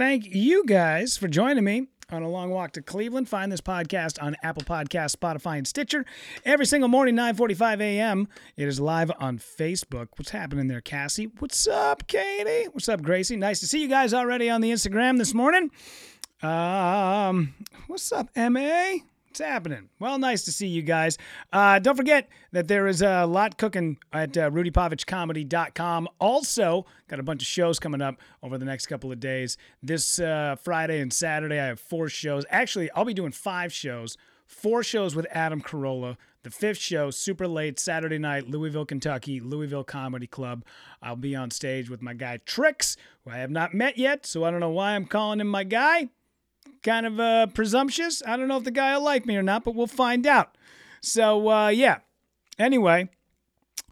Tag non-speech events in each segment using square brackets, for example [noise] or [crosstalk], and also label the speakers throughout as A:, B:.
A: thank you guys for joining me on a long walk to Cleveland. Find this podcast on Apple Podcasts, Spotify, and Stitcher every single morning, 9:45 a.m. It is live on Facebook. What's happening there, Cassie? What's up, Katie? What's up, Gracie? Nice to see you guys already on the Instagram this morning. Um, what's up, Ma? What's happening? Well, nice to see you guys. Uh, don't forget that there is a lot cooking at uh, rudypovich.comedy.com. Also, got a bunch of shows coming up over the next couple of days. This uh, Friday and Saturday, I have four shows. Actually, I'll be doing five shows. Four shows with Adam Carolla. The fifth show, super late Saturday night, Louisville, Kentucky, Louisville Comedy Club. I'll be on stage with my guy Tricks, who I have not met yet, so I don't know why I'm calling him my guy kind of uh, presumptuous. I don't know if the guy will like me or not, but we'll find out. So, uh, yeah. Anyway,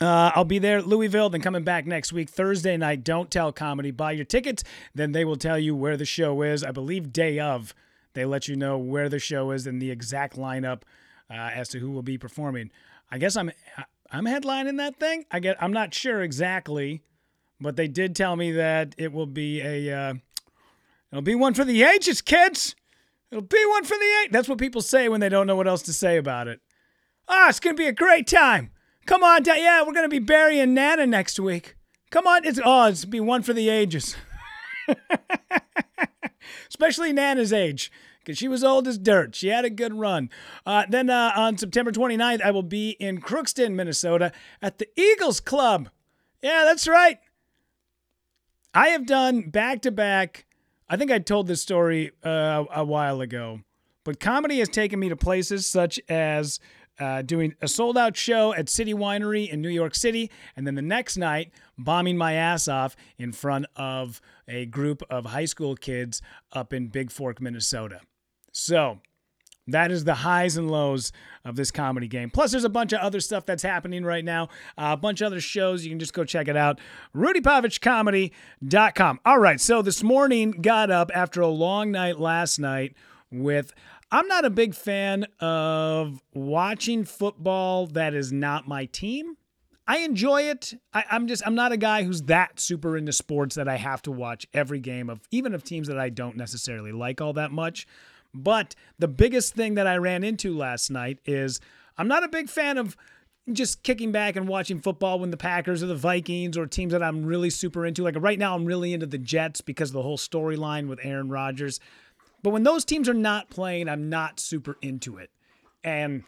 A: uh, I'll be there Louisville, then coming back next week, Thursday night. Don't tell comedy. Buy your tickets, then they will tell you where the show is. I believe day of, they let you know where the show is and the exact lineup uh, as to who will be performing. I guess I'm I'm headlining that thing. I get I'm not sure exactly, but they did tell me that it will be a uh, It'll be one for the ages, kids. It'll be one for the ages. That's what people say when they don't know what else to say about it. Ah, it's gonna be a great time. Come on, yeah, we're gonna be burying Nana next week. Come on, it's oh, it's be one for the ages. [laughs] Especially Nana's age, because she was old as dirt. She had a good run. Uh, then uh, on September 29th, I will be in Crookston, Minnesota, at the Eagles Club. Yeah, that's right. I have done back to back I think I told this story uh, a while ago, but comedy has taken me to places such as uh, doing a sold out show at City Winery in New York City, and then the next night, bombing my ass off in front of a group of high school kids up in Bigfork, Minnesota. So, that is the highs and lows of this comedy game. Plus, there's a bunch of other stuff that's happening right now. Uh, a bunch of other shows. You can just go check it out. RudyPovichComedy.com. All right. So this morning, got up after a long night last night with. I'm not a big fan of watching football that is not my team. I enjoy it. I, am just I'm not a guy who's that super into sports that I have to watch every game of even of teams that I don't necessarily like all that much. But the biggest thing that I ran into last night is I'm not a big fan of just kicking back and watching football when the Packers or the Vikings or teams that I'm really super into. Like right now, I'm really into the Jets because of the whole storyline with Aaron Rodgers. But when those teams are not playing, I'm not super into it. And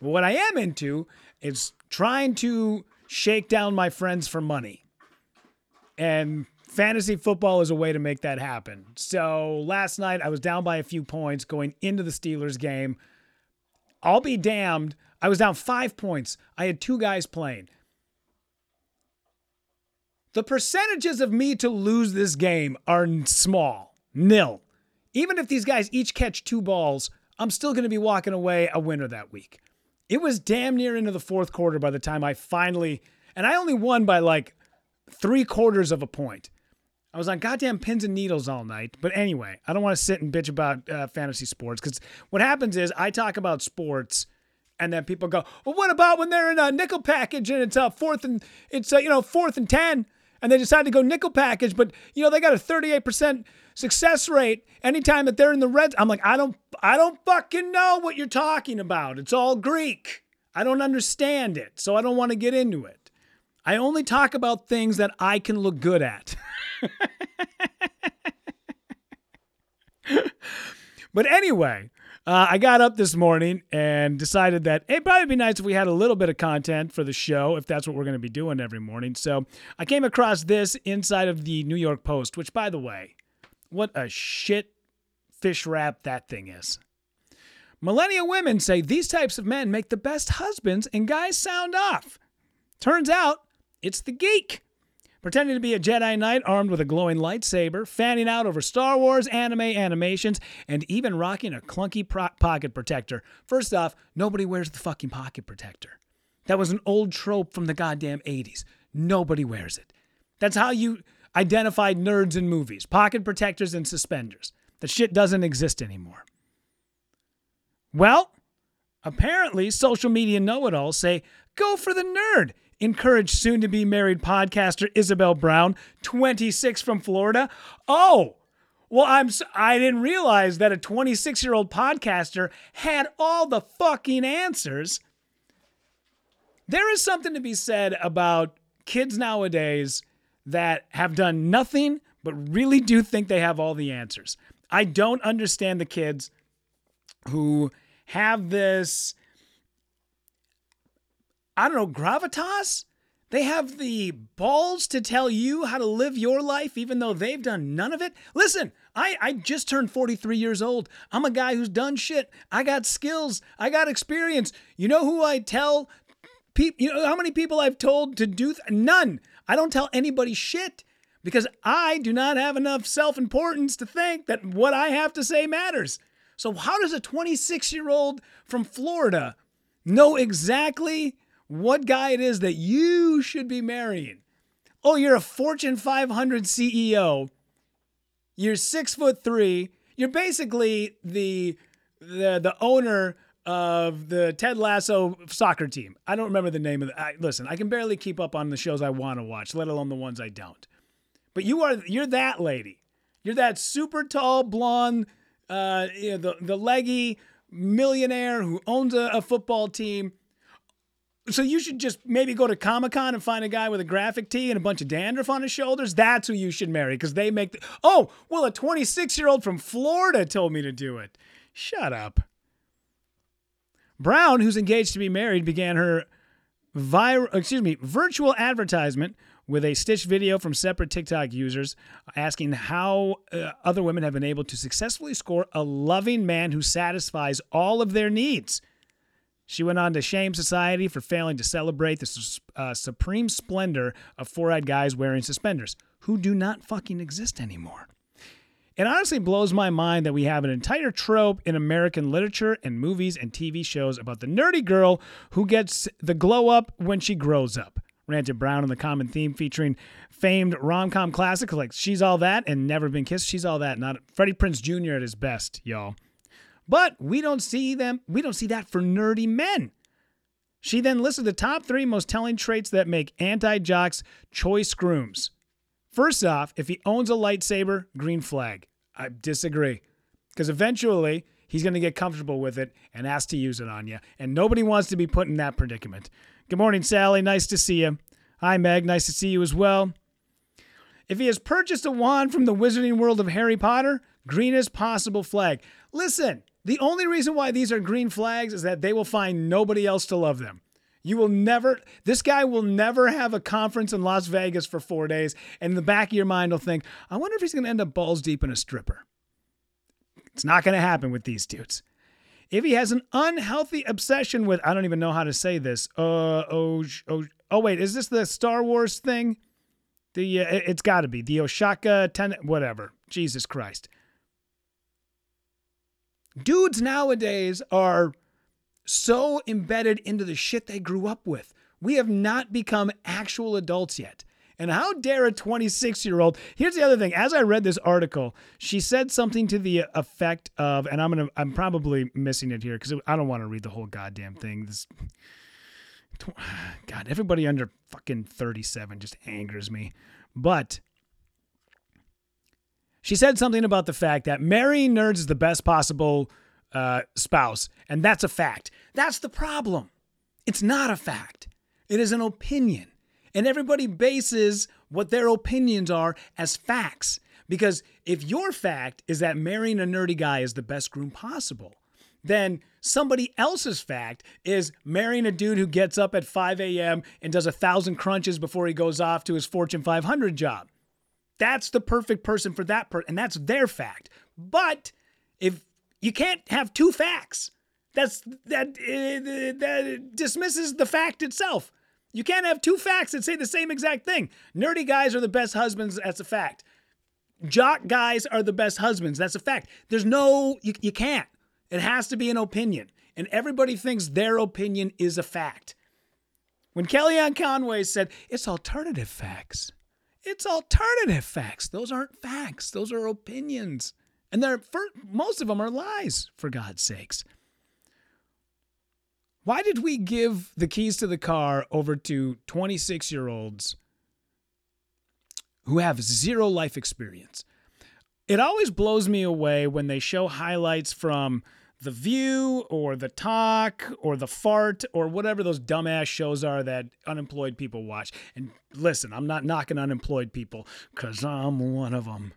A: what I am into is trying to shake down my friends for money. And fantasy football is a way to make that happen. So last night I was down by a few points going into the Steelers game. I'll be damned. I was down five points. I had two guys playing. The percentages of me to lose this game are small, nil. Even if these guys each catch two balls, I'm still going to be walking away a winner that week. It was damn near into the fourth quarter by the time I finally, and I only won by like three quarters of a point. I was on goddamn pins and needles all night. But anyway, I don't want to sit and bitch about uh, fantasy sports because what happens is I talk about sports and then people go, well, what about when they're in a nickel package and it's a fourth and it's uh, you know fourth and ten and they decide to go nickel package, but you know they got a 38% success rate anytime that they're in the red. I'm like, I don't, I don't fucking know what you're talking about. It's all Greek. I don't understand it, so I don't want to get into it. I only talk about things that I can look good at. but anyway, uh, I got up this morning and decided that it'd probably be nice if we had a little bit of content for the show, if that's what we're going to be doing every morning. So I came across this inside of the New York Post, which, by the way, what a shit fish wrap that thing is. Millennial women say these types of men make the best husbands and guys sound off. Turns out it's the geek pretending to be a Jedi Knight armed with a glowing lightsaber, fanning out over Star Wars, anime, animations, and even rocking a clunky pro- pocket protector. First off, nobody wears the fucking pocket protector. That was an old trope from the goddamn 80s. Nobody wears it. That's how you identified nerds in movies pocket protectors and suspenders. That shit doesn't exist anymore. Well, apparently, social media know it all say go for the nerd encourage soon to be married podcaster Isabel Brown, 26 from Florida. Oh, Well, I'm I didn't realize that a 26 year old podcaster had all the fucking answers. There is something to be said about kids nowadays that have done nothing but really do think they have all the answers. I don't understand the kids who have this I don't know, gravitas? They have the balls to tell you how to live your life, even though they've done none of it. Listen, I, I just turned 43 years old. I'm a guy who's done shit. I got skills. I got experience. You know who I tell people? You know how many people I've told to do? Th- none. I don't tell anybody shit because I do not have enough self importance to think that what I have to say matters. So, how does a 26 year old from Florida know exactly what guy it is that you should be marrying? Oh, you're a Fortune 500 CEO. You're six foot three. You're basically the the the owner of the Ted Lasso soccer team. I don't remember the name of the. I, listen, I can barely keep up on the shows I want to watch, let alone the ones I don't. But you are you're that lady. You're that super tall blonde, uh, you know, the the leggy millionaire who owns a, a football team. So you should just maybe go to Comic Con and find a guy with a graphic tee and a bunch of dandruff on his shoulders. That's who you should marry because they make. The, oh, well, a 26 year old from Florida told me to do it. Shut up. Brown, who's engaged to be married, began her vir- excuse me, virtual advertisement with a stitched video from separate TikTok users asking how uh, other women have been able to successfully score a loving man who satisfies all of their needs. She went on to shame society for failing to celebrate the uh, supreme splendor of four eyed guys wearing suspenders, who do not fucking exist anymore. It honestly blows my mind that we have an entire trope in American literature and movies and TV shows about the nerdy girl who gets the glow up when she grows up. Ranted Brown on the common theme featuring famed rom com classics like She's All That and Never Been Kissed. She's All That, not Freddie Prinze Jr. at his best, y'all. But we don't see them, we don't see that for nerdy men. She then listed the top three most telling traits that make anti jocks choice grooms. First off, if he owns a lightsaber, green flag. I disagree. Because eventually he's going to get comfortable with it and ask to use it on you. And nobody wants to be put in that predicament. Good morning, Sally. Nice to see you. Hi, Meg. Nice to see you as well. If he has purchased a wand from the wizarding world of Harry Potter, greenest possible flag. Listen, the only reason why these are green flags is that they will find nobody else to love them. You will never, this guy will never have a conference in Las Vegas for four days. And in the back of your mind will think, I wonder if he's going to end up balls deep in a stripper. It's not going to happen with these dudes. If he has an unhealthy obsession with, I don't even know how to say this. Uh, oh, oh, oh wait, is this the Star Wars thing? The uh, it's got to be the Oshaka ten, whatever. Jesus Christ. Dudes nowadays are so embedded into the shit they grew up with. We have not become actual adults yet. And how dare a 26 year old? Here's the other thing. As I read this article, she said something to the effect of, and I'm gonna, I'm probably missing it here because I don't want to read the whole goddamn thing. This, [sighs] God, everybody under fucking 37 just angers me. But she said something about the fact that marrying nerds is the best possible uh, spouse, and that's a fact. That's the problem. It's not a fact. It is an opinion. And everybody bases what their opinions are as facts. Because if your fact is that marrying a nerdy guy is the best groom possible, then somebody else's fact is marrying a dude who gets up at 5 a.m. and does a thousand crunches before he goes off to his Fortune 500 job. That's the perfect person for that person, and that's their fact. But if you can't have two facts, that's that uh, that dismisses the fact itself. You can't have two facts that say the same exact thing. Nerdy guys are the best husbands. That's a fact. Jock guys are the best husbands. That's a fact. There's no, you, you can't. It has to be an opinion. And everybody thinks their opinion is a fact. When Kellyanne Conway said, it's alternative facts, it's alternative facts. Those aren't facts, those are opinions. And they're, for, most of them are lies, for God's sakes. Why did we give the keys to the car over to 26 year olds who have zero life experience? it always blows me away when they show highlights from The View or The Talk or The Fart or whatever those dumbass shows are that unemployed people watch. And listen, I'm not knocking unemployed people because I'm one of them.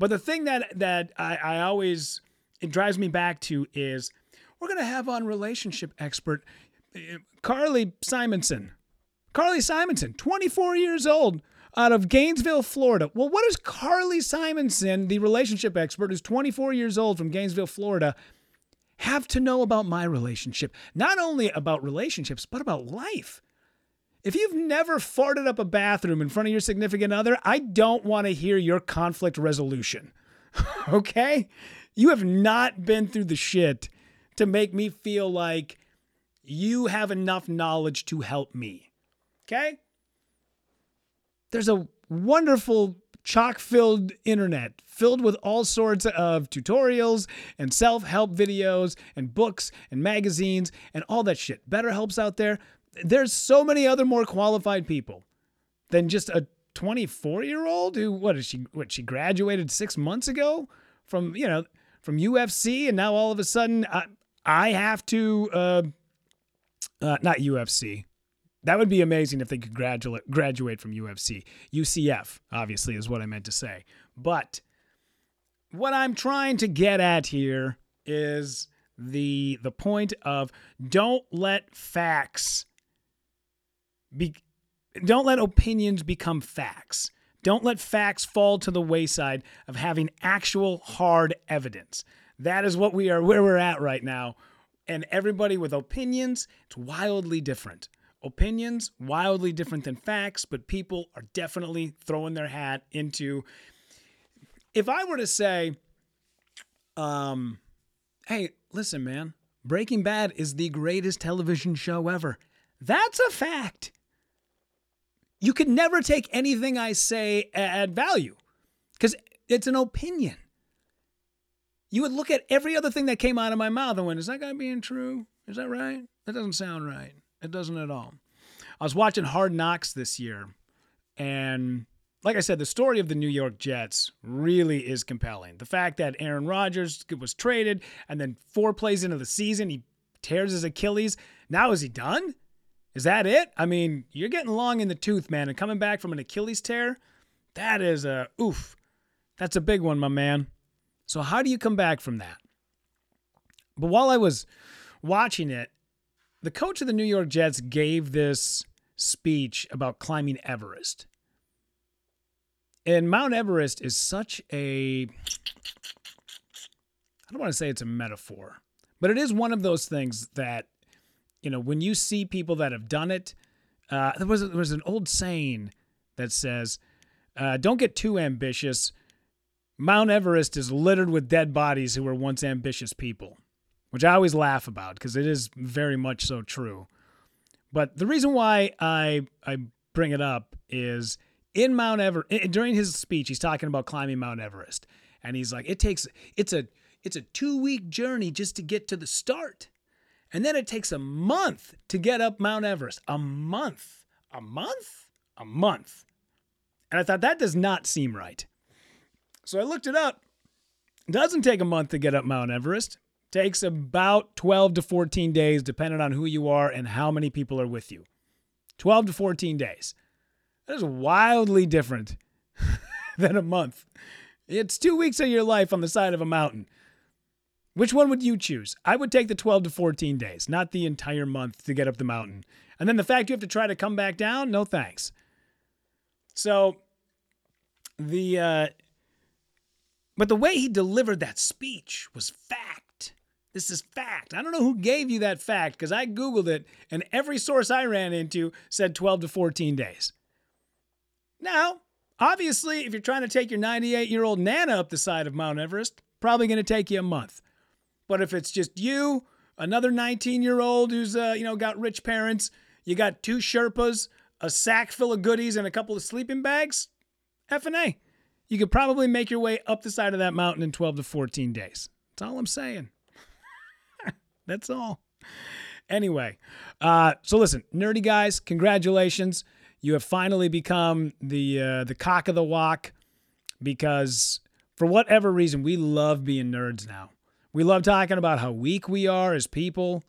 A: But the thing that that I, I always it drives me back to is we're gonna have on relationship expert uh, Carly Simonson. Carly Simonson, 24 years old, out of Gainesville, Florida. Well, what does Carly Simonson, the relationship expert who's 24 years old from Gainesville, Florida, have to know about my relationship? Not only about relationships, but about life. If you've never farted up a bathroom in front of your significant other, I don't want to hear your conflict resolution. [laughs] okay? You have not been through the shit to make me feel like you have enough knowledge to help me. Okay? There's a wonderful chock filled internet filled with all sorts of tutorials and self help videos and books and magazines and all that shit. BetterHelp's out there. There's so many other more qualified people than just a 24 year old who, what is she, what, she graduated six months ago from, you know, from UFC and now all of a sudden I, I have to, uh, uh, not UFC, that would be amazing if they could graduate graduate from UFC. UCF, obviously, is what I meant to say. But what I'm trying to get at here is the the point of don't let facts be don't let opinions become facts. Don't let facts fall to the wayside of having actual hard evidence. That is what we are where we're at right now. And everybody with opinions, it's wildly different opinions, wildly different than facts, but people are definitely throwing their hat into. If I were to say, um, hey, listen, man, Breaking Bad is the greatest television show ever, that's a fact. You could never take anything I say at value because it's an opinion. You would look at every other thing that came out of my mouth and went, is that guy being true? Is that right? That doesn't sound right. It doesn't at all. I was watching Hard Knocks this year, and like I said, the story of the New York Jets really is compelling. The fact that Aaron Rodgers was traded, and then four plays into the season, he tears his Achilles. Now is he done? Is that it? I mean, you're getting long in the tooth, man, and coming back from an Achilles tear, that is a oof. That's a big one, my man. So how do you come back from that? But while I was watching it, the coach of the New York Jets gave this speech about climbing Everest. And Mount Everest is such a I don't want to say it's a metaphor, but it is one of those things that you know, when you see people that have done it, uh, there was there was an old saying that says, uh, "Don't get too ambitious." Mount Everest is littered with dead bodies who were once ambitious people which I always laugh about because it is very much so true. But the reason why I I bring it up is in Mount Everest during his speech he's talking about climbing Mount Everest and he's like it takes it's a it's a 2 week journey just to get to the start. And then it takes a month to get up Mount Everest. A month. A month? A month. And I thought that does not seem right. So I looked it up. It doesn't take a month to get up Mount Everest. Takes about 12 to 14 days, depending on who you are and how many people are with you. 12 to 14 days. That is wildly different [laughs] than a month. It's two weeks of your life on the side of a mountain. Which one would you choose? I would take the 12 to 14 days, not the entire month to get up the mountain. And then the fact you have to try to come back down, no thanks. So the uh but the way he delivered that speech was fact. This is fact. I don't know who gave you that fact because I Googled it and every source I ran into said 12 to 14 days. Now, obviously, if you're trying to take your 98 year old Nana up the side of Mount Everest, probably going to take you a month. But if it's just you, another 19 year old who's, uh, you know, got rich parents, you got two Sherpas, a sack full of goodies, and a couple of sleeping bags, F and A. You could probably make your way up the side of that mountain in 12 to 14 days. That's all I'm saying. That's all. Anyway, uh, so listen, nerdy guys, congratulations. You have finally become the uh, the cock of the walk, because for whatever reason, we love being nerds now. We love talking about how weak we are as people.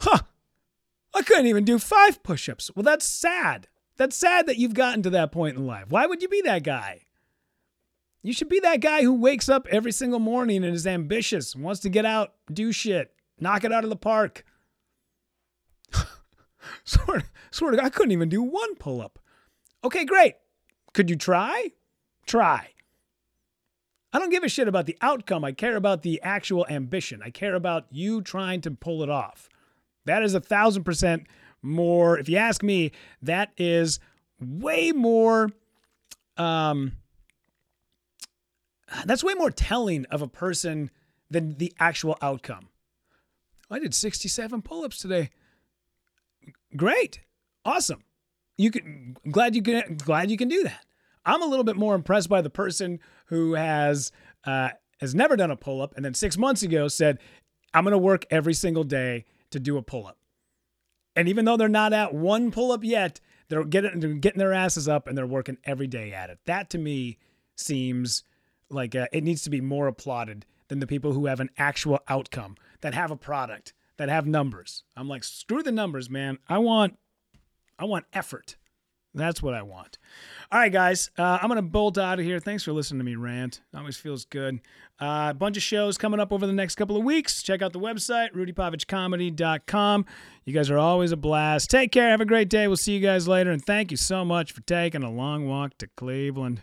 A: Huh. I couldn't even do five push ups. Well, that's sad. That's sad that you've gotten to that point in life. Why would you be that guy? You should be that guy who wakes up every single morning and is ambitious, wants to get out, do shit, knock it out of the park. [laughs] sort of, I couldn't even do one pull up. Okay, great. Could you try? Try. I don't give a shit about the outcome. I care about the actual ambition. I care about you trying to pull it off. That is a thousand percent more. If you ask me, that is way more. Um, that's way more telling of a person than the actual outcome. I did 67 pull-ups today. Great. Awesome. You can glad you can glad you can do that. I'm a little bit more impressed by the person who has uh, has never done a pull-up and then 6 months ago said I'm going to work every single day to do a pull-up. And even though they're not at one pull-up yet, they're getting they're getting their asses up and they're working every day at it. That to me seems like uh, it needs to be more applauded than the people who have an actual outcome that have a product that have numbers. I'm like, screw the numbers, man. I want, I want effort. That's what I want. All right, guys, uh, I'm gonna bolt out of here. Thanks for listening to me rant. Always feels good. Uh, a bunch of shows coming up over the next couple of weeks. Check out the website, rudypovichcomedy.com. You guys are always a blast. Take care. Have a great day. We'll see you guys later. And thank you so much for taking a long walk to Cleveland.